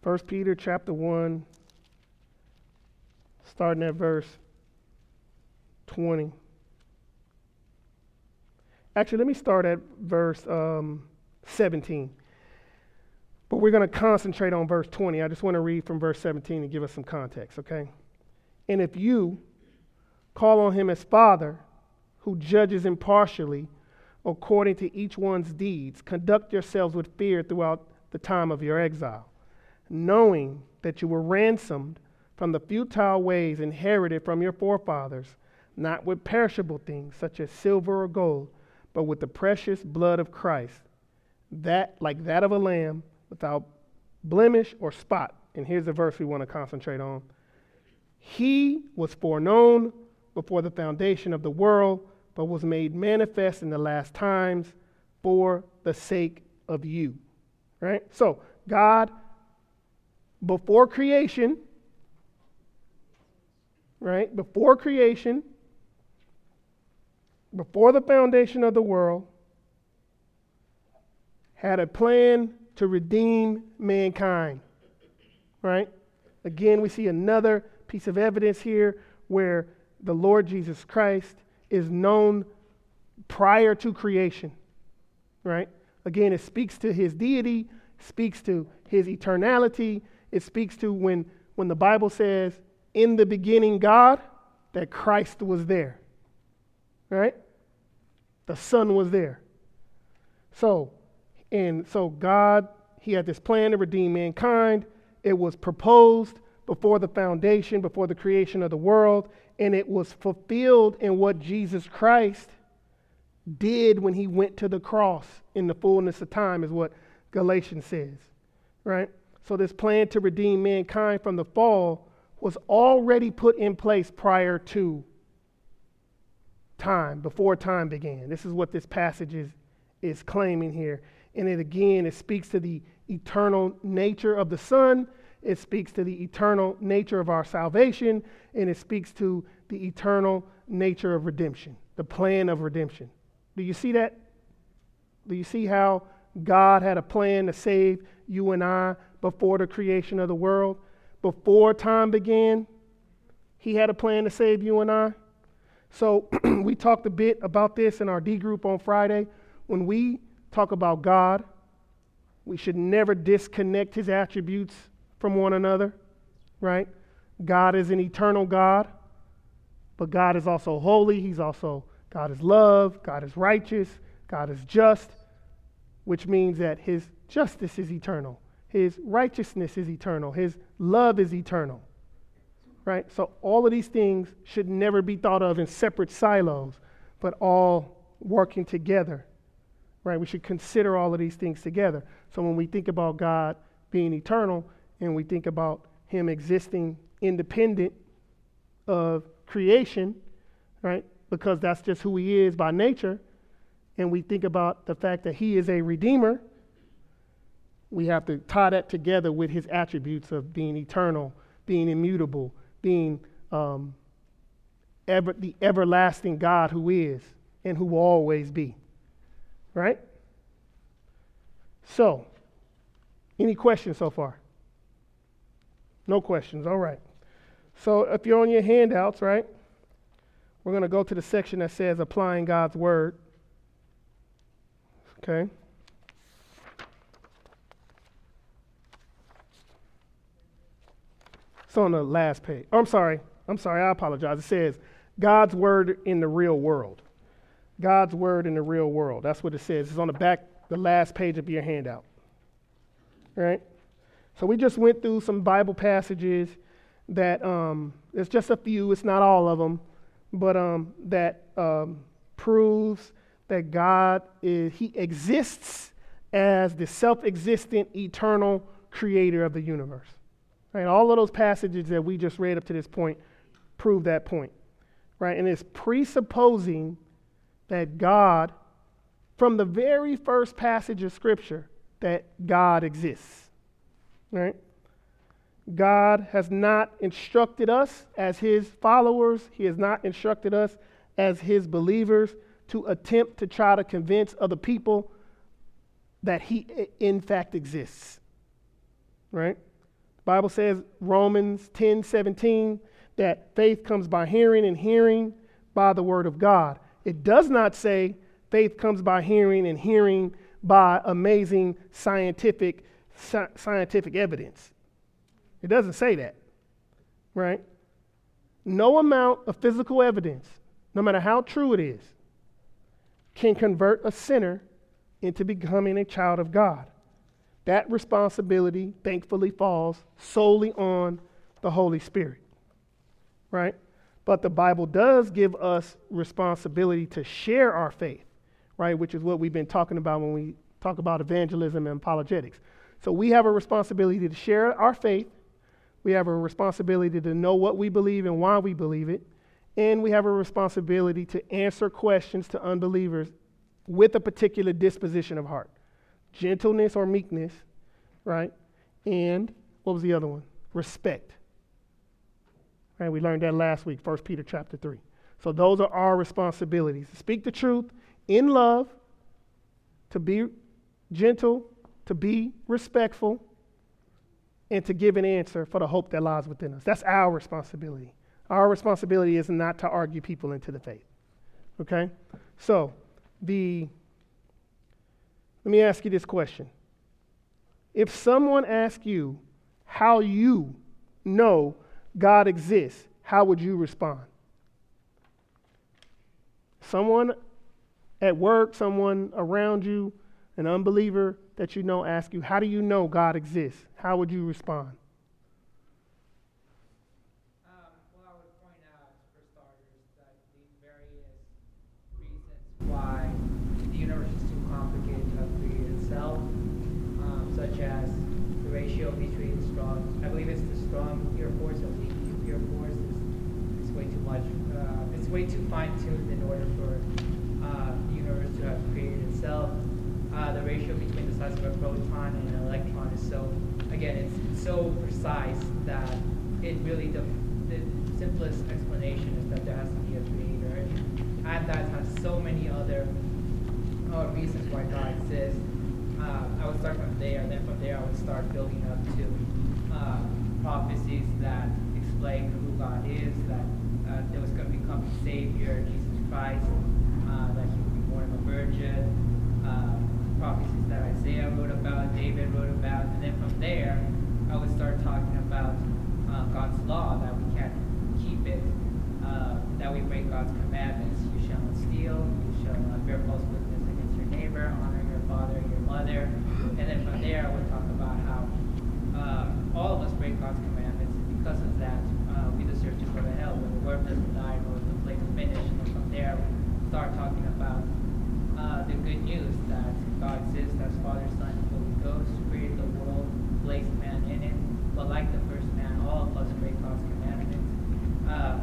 First Peter chapter 1, starting at verse 20. Actually, let me start at verse um, 17. But we're going to concentrate on verse 20. I just want to read from verse 17 and give us some context, okay? And if you call on him as Father, who judges impartially according to each one's deeds, conduct yourselves with fear throughout the time of your exile knowing that you were ransomed from the futile ways inherited from your forefathers, not with perishable things such as silver or gold, but with the precious blood of Christ, that like that of a lamb without blemish or spot. And here's the verse we want to concentrate on. He was foreknown before the foundation of the world, but was made manifest in the last times for the sake of you. Right? So, God, before creation, right? Before creation, before the foundation of the world, had a plan to redeem mankind. Right? Again, we see another piece of evidence here where the Lord Jesus Christ is known prior to creation. Right? Again, it speaks to his deity, speaks to his eternality. It speaks to when, when the Bible says, in the beginning, God, that Christ was there. Right? The Son was there. So, and so God, He had this plan to redeem mankind. It was proposed before the foundation, before the creation of the world, and it was fulfilled in what Jesus Christ did when He went to the cross in the fullness of time, is what Galatians says. Right? So, this plan to redeem mankind from the fall was already put in place prior to time, before time began. This is what this passage is, is claiming here. And it again, it speaks to the eternal nature of the Son, it speaks to the eternal nature of our salvation, and it speaks to the eternal nature of redemption, the plan of redemption. Do you see that? Do you see how God had a plan to save you and I before the creation of the world? Before time began, He had a plan to save you and I. So we talked a bit about this in our D group on Friday. When we talk about God, we should never disconnect his attributes from one another, right? God is an eternal God, but God is also holy. He's also, God is love, God is righteous, God is just, which means that his justice is eternal, his righteousness is eternal, his love is eternal right? So all of these things should never be thought of in separate silos, but all working together, right? We should consider all of these things together. So when we think about God being eternal and we think about Him existing independent of creation, right? Because that's just who He is by nature, and we think about the fact that He is a redeemer, we have to tie that together with His attributes of being eternal, being immutable, being um, ever, the everlasting God who is and who will always be. Right? So, any questions so far? No questions. All right. So, if you're on your handouts, right, we're going to go to the section that says applying God's word. Okay. It's on the last page. Oh, I'm sorry. I'm sorry. I apologize. It says God's word in the real world. God's word in the real world. That's what it says. It's on the back, the last page of your handout. Right? So we just went through some Bible passages that um, it's just a few, it's not all of them, but um, that um, proves that God is, He exists as the self existent, eternal creator of the universe. Right? All of those passages that we just read up to this point prove that point. Right? And it's presupposing that God, from the very first passage of Scripture, that God exists. Right? God has not instructed us as his followers, he has not instructed us as his believers to attempt to try to convince other people that he in fact exists. Right? Bible says, Romans 10 17, that faith comes by hearing and hearing by the word of God. It does not say faith comes by hearing and hearing by amazing scientific scientific evidence. It doesn't say that. Right? No amount of physical evidence, no matter how true it is, can convert a sinner into becoming a child of God. That responsibility, thankfully, falls solely on the Holy Spirit, right? But the Bible does give us responsibility to share our faith right? Which is what we've been talking about when we talk about evangelism and apologetics. So we have a responsibility to share our faith. We have a responsibility to know what we believe and why we believe it. And we have a responsibility to answer questions to unbelievers with a particular disposition of heart gentleness or meekness, right? And what was the other one? Respect. Right? We learned that last week, 1 Peter chapter 3. So those are our responsibilities. To speak the truth in love, to be gentle, to be respectful, and to give an answer for the hope that lies within us. That's our responsibility. Our responsibility is not to argue people into the faith. Okay? So, the let me ask you this question. If someone asks you how you know God exists, how would you respond? Someone at work, someone around you, an unbeliever that you know ask you, How do you know God exists? How would you respond? Um, well, I would point out, for starters, that the various reasons why the universe is too complicated to have created itself, um, such as the ratio between strong, I believe it's the strong nuclear force and weak nuclear force is, is way too much, uh, it's way too fine-tuned in order for uh, the universe to have created itself. Uh, the ratio between the size of a proton and an electron is so, again, it's so precise that it really, the, the simplest explanation is that there has to be a creator. And that has so many other uh, reasons why God exists. Uh, I would start from there, and then from there I would start building up to uh, prophecies that explain who God is, that uh, there was going to become a Savior, Jesus Christ, uh, that he would be born of a virgin, uh, prophecies that Isaiah wrote about, David wrote about, and then from there I would start talking about uh, God's law, that we can't keep it, uh, that we break God's commandments. You shall not steal, you shall not bear false witness against your neighbor, honor your father and your mother. And then from there, I would talk about how uh, all of us break God's commandments, and because of that, uh, we deserve to go to hell when the worm doesn't die nor the flame finish. And then from there, we start talking about uh, the good news that God exists as Father, Son, and Holy Ghost, created the world, placed man in it. But like the first man, all of us break God's commandments. Uh,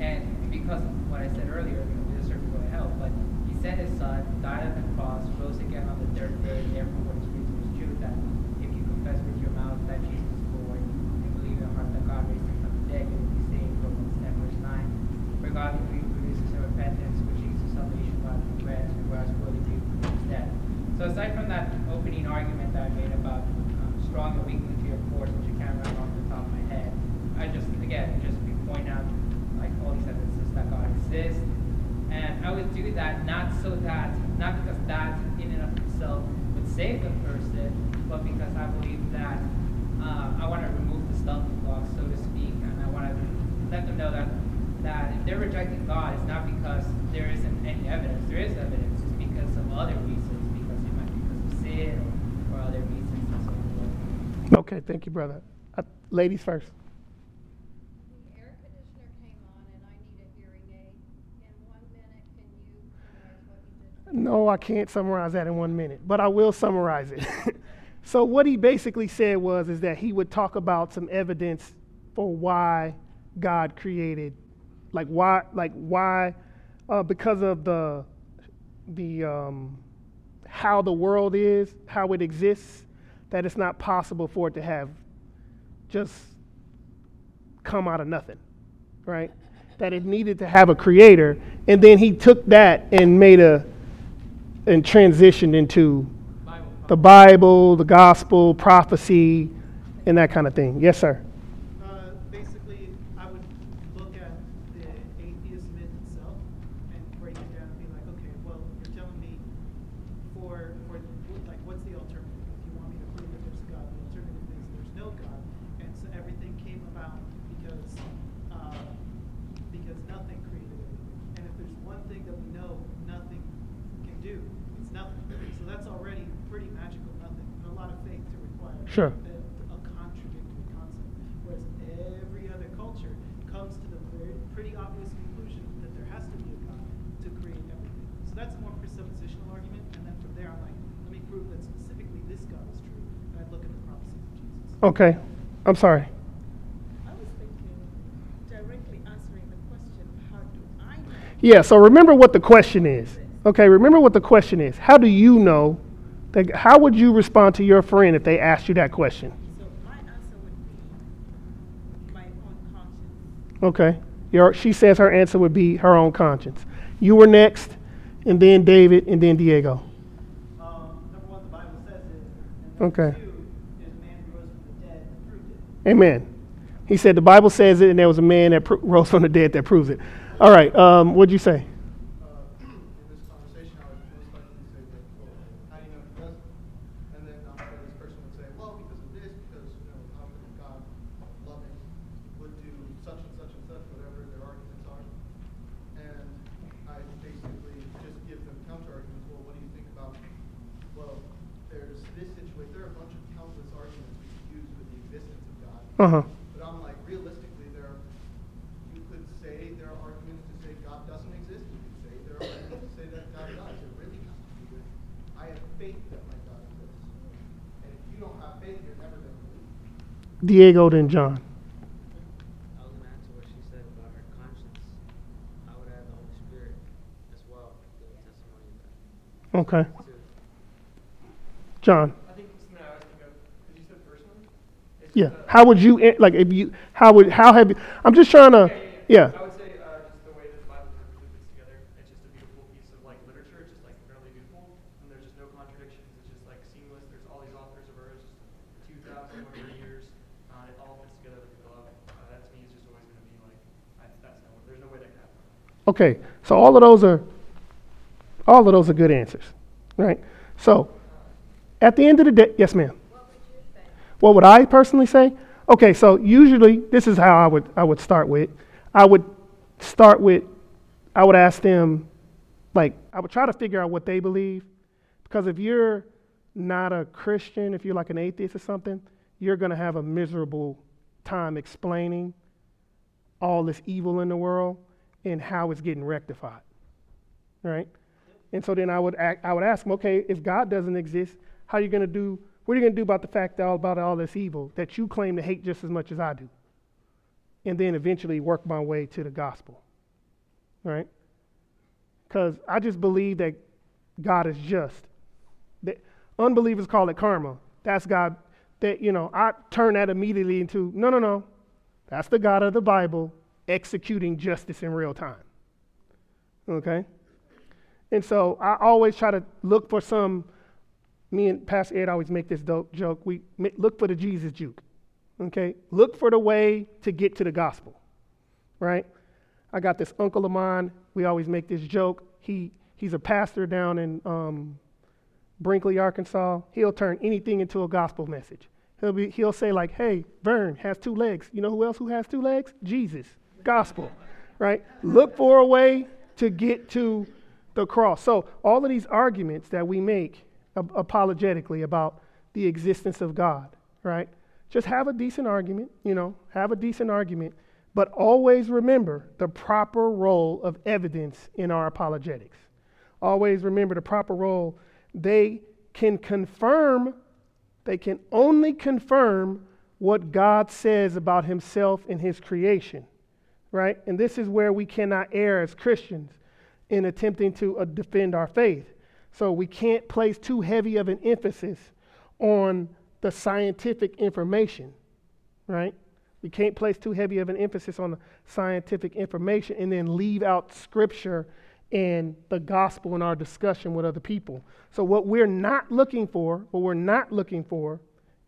and because of what I said earlier, you know, we deserve to go to hell. But He sent His Son, died on the cross, rose again on the third day. Therefore, what is written is true that if you confess with your mouth that Jesus is Lord and believe in your heart that God raised Him from the dead, you will be saved. Romans 10 verse 9. For God who produces a repentance, which leads to salvation by the grant, whereas worthy people instead. So aside from that opening argument that I made about um, strong and weak nuclear force, which I can't remember off the top of my head, I just again just be point out like all these evidences that God exists. And I would do that not so that not because that in and of itself would save the person, but because I believe that uh, I want to remove the stumbling block, so to speak, and I want to let them know that that if they're rejecting God, it's not because there isn't any evidence. There is evidence. It's because of other reasons, because it might be because of sin or, or other reasons and so Okay, thank you, brother. Uh, ladies first. The air conditioner came on and I need a hearing aid. In one minute, can you summarize what you did? No, I can't summarize that in one minute, but I will summarize it. so what he basically said was is that he would talk about some evidence for why God created, like why, like why, uh, because of the the um, how the world is, how it exists, that it's not possible for it to have just come out of nothing, right? That it needed to have a creator, and then he took that and made a and transitioned into Bible the Bible, the gospel, prophecy, and that kind of thing. Yes, sir. Uh, basically, I would look at the atheist myth itself and break it down and be like, okay, well, you're telling me for, for, what- like, what's the alternative? If you want me to prove that there's a God, the alternative is there's no God. And so everything came about because, uh, because nothing created everything. And if there's one thing that we know nothing can do, it's nothing. So that's already pretty magical, nothing, and a lot of faith to require Sure. a, a contradictory concept. Whereas every other culture comes to the very, pretty obvious conclusion that there has to be a God to create everything. So that's a more simple prove that specifically this God is true, I'd look at the prophecies of Jesus. Okay. I'm sorry. I was thinking directly answering the question, how do I know? Yeah, so remember what the question is. Okay, remember what the question is. How do you know that how would you respond to your friend if they asked you that question? So my answer would be my own conscience. Okay. Your, she says her answer would be her own conscience. You were next, and then David, and then Diego. Um, number one, the Bible says it. And Okay. two, is man who rose from the dead and proved it. Amen. He said the Bible says it, and there was a man that pro- rose from the dead that proves it. All right. Um, what'd you say? uh, in this conversation, I would most likely say that, well, how do you know he doesn't? And then I'm sure this person would say, well, because of this, because, you know, how could God, loving, would do such and such and such, whatever their arguments are. And I basically just give them counter arguments, well, what do you think about, well, there's this situation, there are a bunch of countless arguments we could use with the existence of God. Uh huh. But I'm like, realistically, there, you could say there are arguments to say God doesn't exist. You could say there are arguments to say that God does. It really has to do with, I have faith that my God exists. And if you don't have faith, you're never going to believe. Diego, then John. I was gonna answer what she said about her conscience. I would add the Holy Spirit as well, give a testimony of that. Okay. John. I think something I always think of, because you said personally. it's Yeah. How would you like if you? How would how have you? I'm just trying to. Yeah. I would say uh, just the way the Bible perfectly fits together. It's just a beautiful piece of like literature. It's just like incredibly beautiful, and there's just no contradictions. It's just like seamless. There's all these authors of verse, two thousand whatever years. It all fits together like a glove. That to me is just always going to be like I, that's no. Way that. Okay. So all of those are all of those are good answers, right? So at the end of the day, yes, ma'am. What would you say? What would I personally say? Okay, so usually this is how I would I would start with. I would start with I would ask them like I would try to figure out what they believe because if you're not a Christian, if you're like an atheist or something, you're going to have a miserable time explaining all this evil in the world and how it's getting rectified. Right? And so then I would act, I would ask them, okay, if God doesn't exist, how are you going to do what are you going to do about the fact that all about all this evil that you claim to hate just as much as I do? And then eventually work my way to the gospel. Right? Because I just believe that God is just. That unbelievers call it karma. That's God. That you know, I turn that immediately into no, no, no. That's the God of the Bible executing justice in real time. Okay. And so I always try to look for some. Me and Pastor Ed always make this dope joke. We look for the Jesus juke. Okay. Look for the way to get to the gospel. Right. I got this uncle of mine. We always make this joke. He he's a pastor down in um, Brinkley, Arkansas. He'll turn anything into a gospel message. He'll be he'll say like, "Hey, Vern has two legs. You know who else who has two legs? Jesus. Gospel." Right? Look for a way to get to the cross. So all of these arguments that we make apologetically about the existence of God, right? Just have a decent argument, you know, have a decent argument, but always remember the proper role of evidence in our apologetics. Always remember the proper role. They can confirm, they can only confirm what God says about himself and his creation, right? And this is where we cannot err as Christians in attempting to uh, defend our faith. So we can't place too heavy of an emphasis on the scientific information, right? We can't place too heavy of an emphasis on the scientific information and then leave out scripture and the gospel in our discussion with other people. So what we're not looking for, what we're not looking for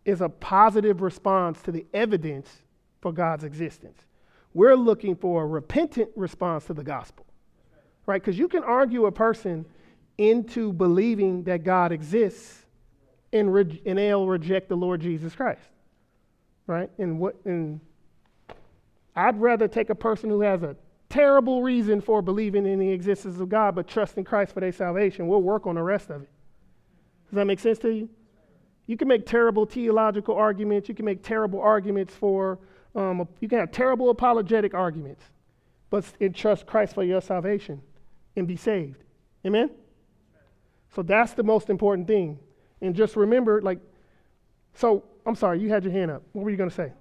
is a positive response to the evidence for God's existence. We're looking for a repentant response to the gospel right? Because you can argue a person into believing that God exists and, re- and they'll reject the Lord Jesus Christ, right? And what? And I'd rather take a person who has a terrible reason for believing in the existence of God, but trust in Christ for their salvation. We'll work on the rest of it. Does that make sense to you? You can make terrible theological arguments. You can make terrible arguments for. Um, you can have terrible apologetic arguments, but entrust Christ for your salvation and be saved. Amen? So that's the most important thing. And just remember, like, so I'm sorry, you had your hand up. What were you going to say?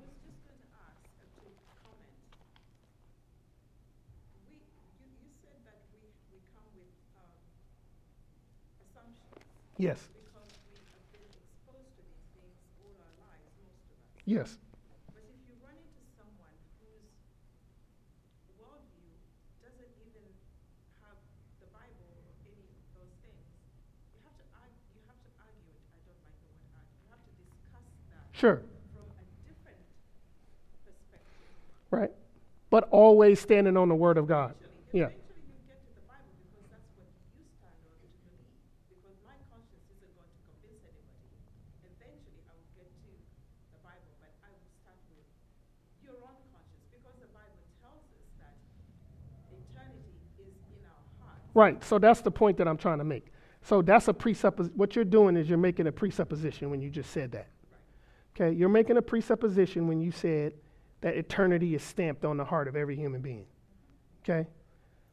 Yes. just because the Bible tells us that eternity is in our hearts. Right. So that's the point that I'm trying to make. So that's a presuppos. What you're doing is you're making a presupposition when you just said that. Okay. You're making a presupposition when you said that eternity is stamped on the heart of every human being. Okay.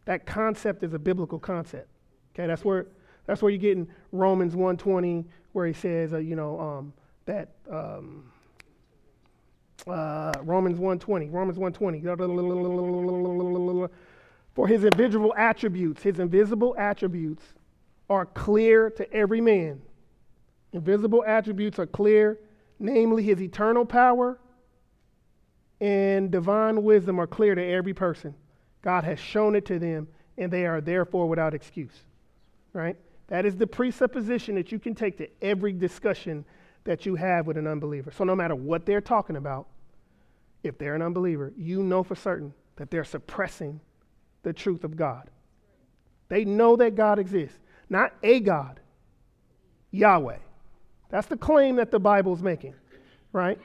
That concept is a biblical concept. Okay. That's where that's where you get in Romans 1:20, where he says, uh, you know, um, that um, uh, Romans 1:20, Romans 1:20. For his invisible attributes, his invisible attributes are clear to every man. Invisible attributes are clear, namely his eternal power and divine wisdom are clear to every person. God has shown it to them, and they are therefore without excuse. Right? That is the presupposition that you can take to every discussion that you have with an unbeliever. So no matter what they're talking about, if they're an unbeliever, you know for certain that they're suppressing the truth of God. They know that God exists, not a God, Yahweh. That's the claim that the Bible's making, right?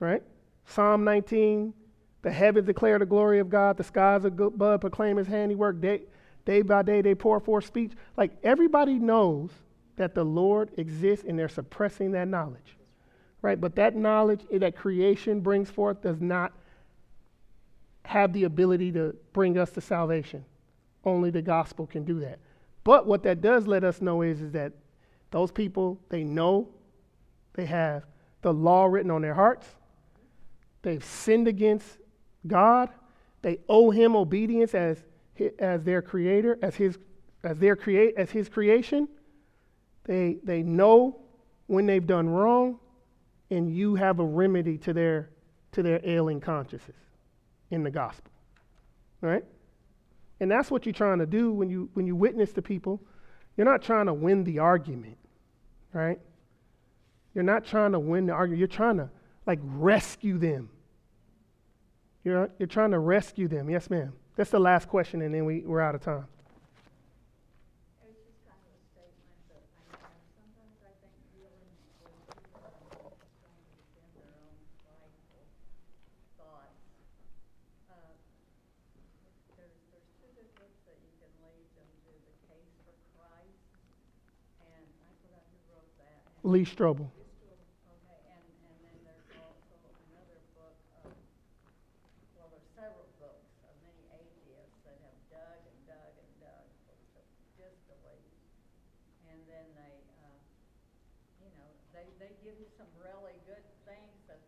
Right? Psalm 19, the heavens declare the glory of God, the skies above proclaim his handiwork. Day, day by day they pour forth speech. Like everybody knows that the Lord exists and they're suppressing that knowledge, right? But that knowledge eh, that creation brings forth does not have the ability to bring us to salvation. Only the gospel can do that. But what that does let us know is, is that those people, they know they have the law written on their hearts. They've sinned against God. They owe him obedience as, as their creator, as his, as their create, as his creation. They, they know when they've done wrong, and you have a remedy to their, to their ailing consciences in the gospel. Right? And that's what you're trying to do when you, when you witness to people. You're not trying to win the argument, right? You're not trying to win the argument. You're trying to like rescue them. You're, you're trying to rescue them. Yes, ma'am. That's the last question, and then we, we're out of time. It was just kind of a statement that I have. Sometimes I think dealing with people who are trying to defend their own prideful thoughts. Uh, there's, there's two good books that you can lead them to, The Case for Christ, and I forgot who wrote that. and- Lee Strobel. Okay, and, and then there's also another book of, well, there's several books of many atheists that have dug and dug and dug for to disbelief. And then they, uh, you know, they, they give you some really good things to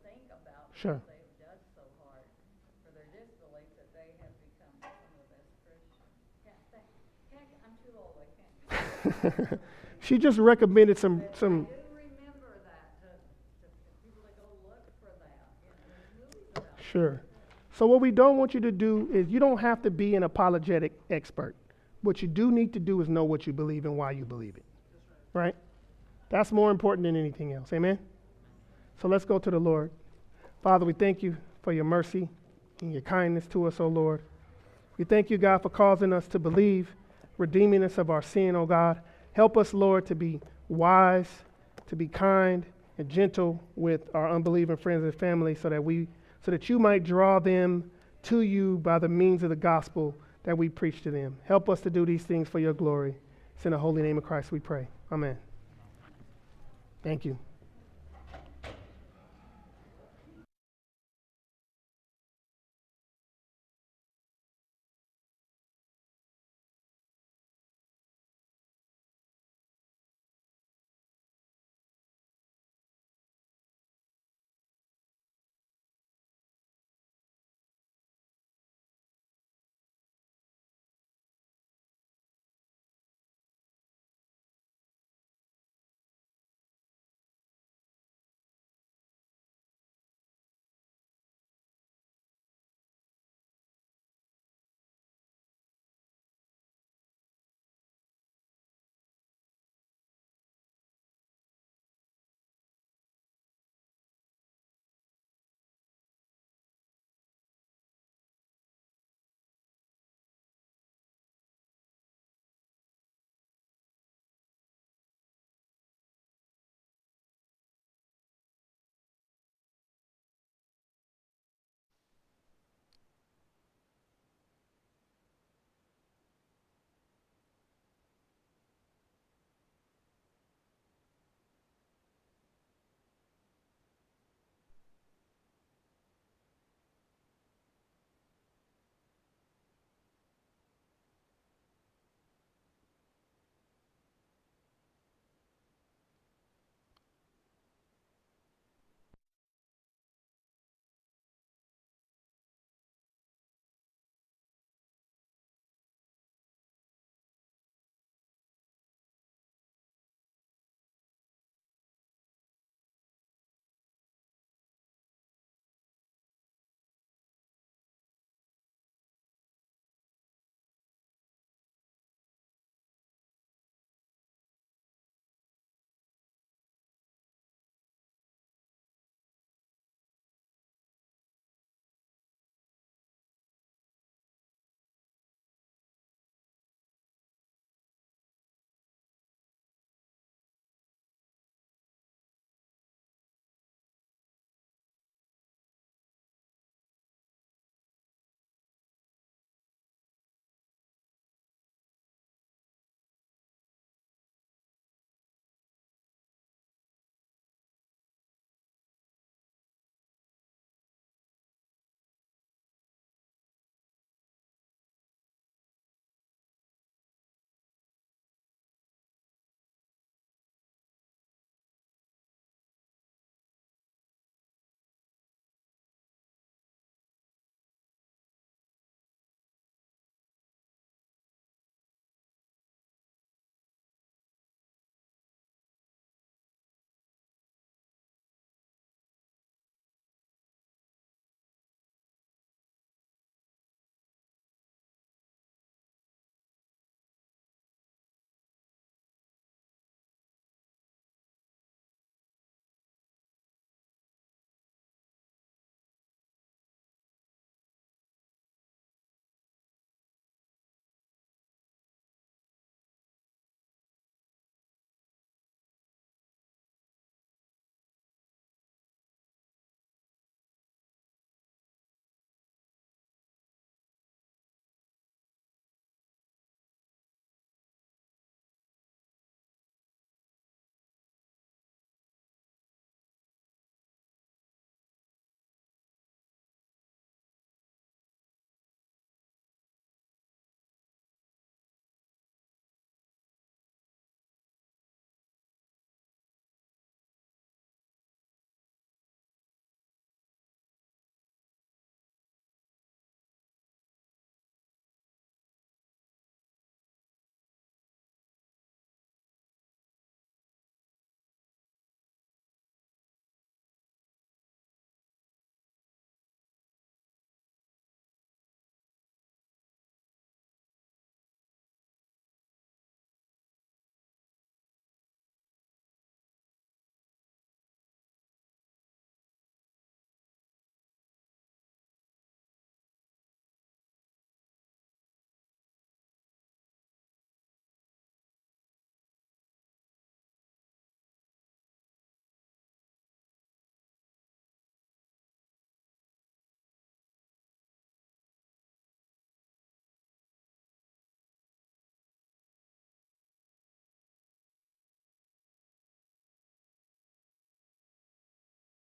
think about. Sure. They've so hard for their disbelief that they have become some of the best Christians. I'm too old, I can't. she just recommended some, some I do remember that, to, to, for people to go look for that, you know, there's movies about it. Sure. So, what we don't want you to do is you don't have to be an apologetic expert. What you do need to do is know what you believe and why you believe it. Right? That's more important than anything else. Amen? So, let's go to the Lord. Father, we thank you for your mercy and your kindness to us, O Lord. We thank you, God, for causing us to believe, redeeming us of our sin, O God. Help us, Lord, to be wise, to be kind and gentle with our unbelieving friends and family so that we so that you might draw them to you by the means of the gospel that we preach to them. Help us to do these things for your glory. It's in the holy name of Christ we pray. Amen. Thank you.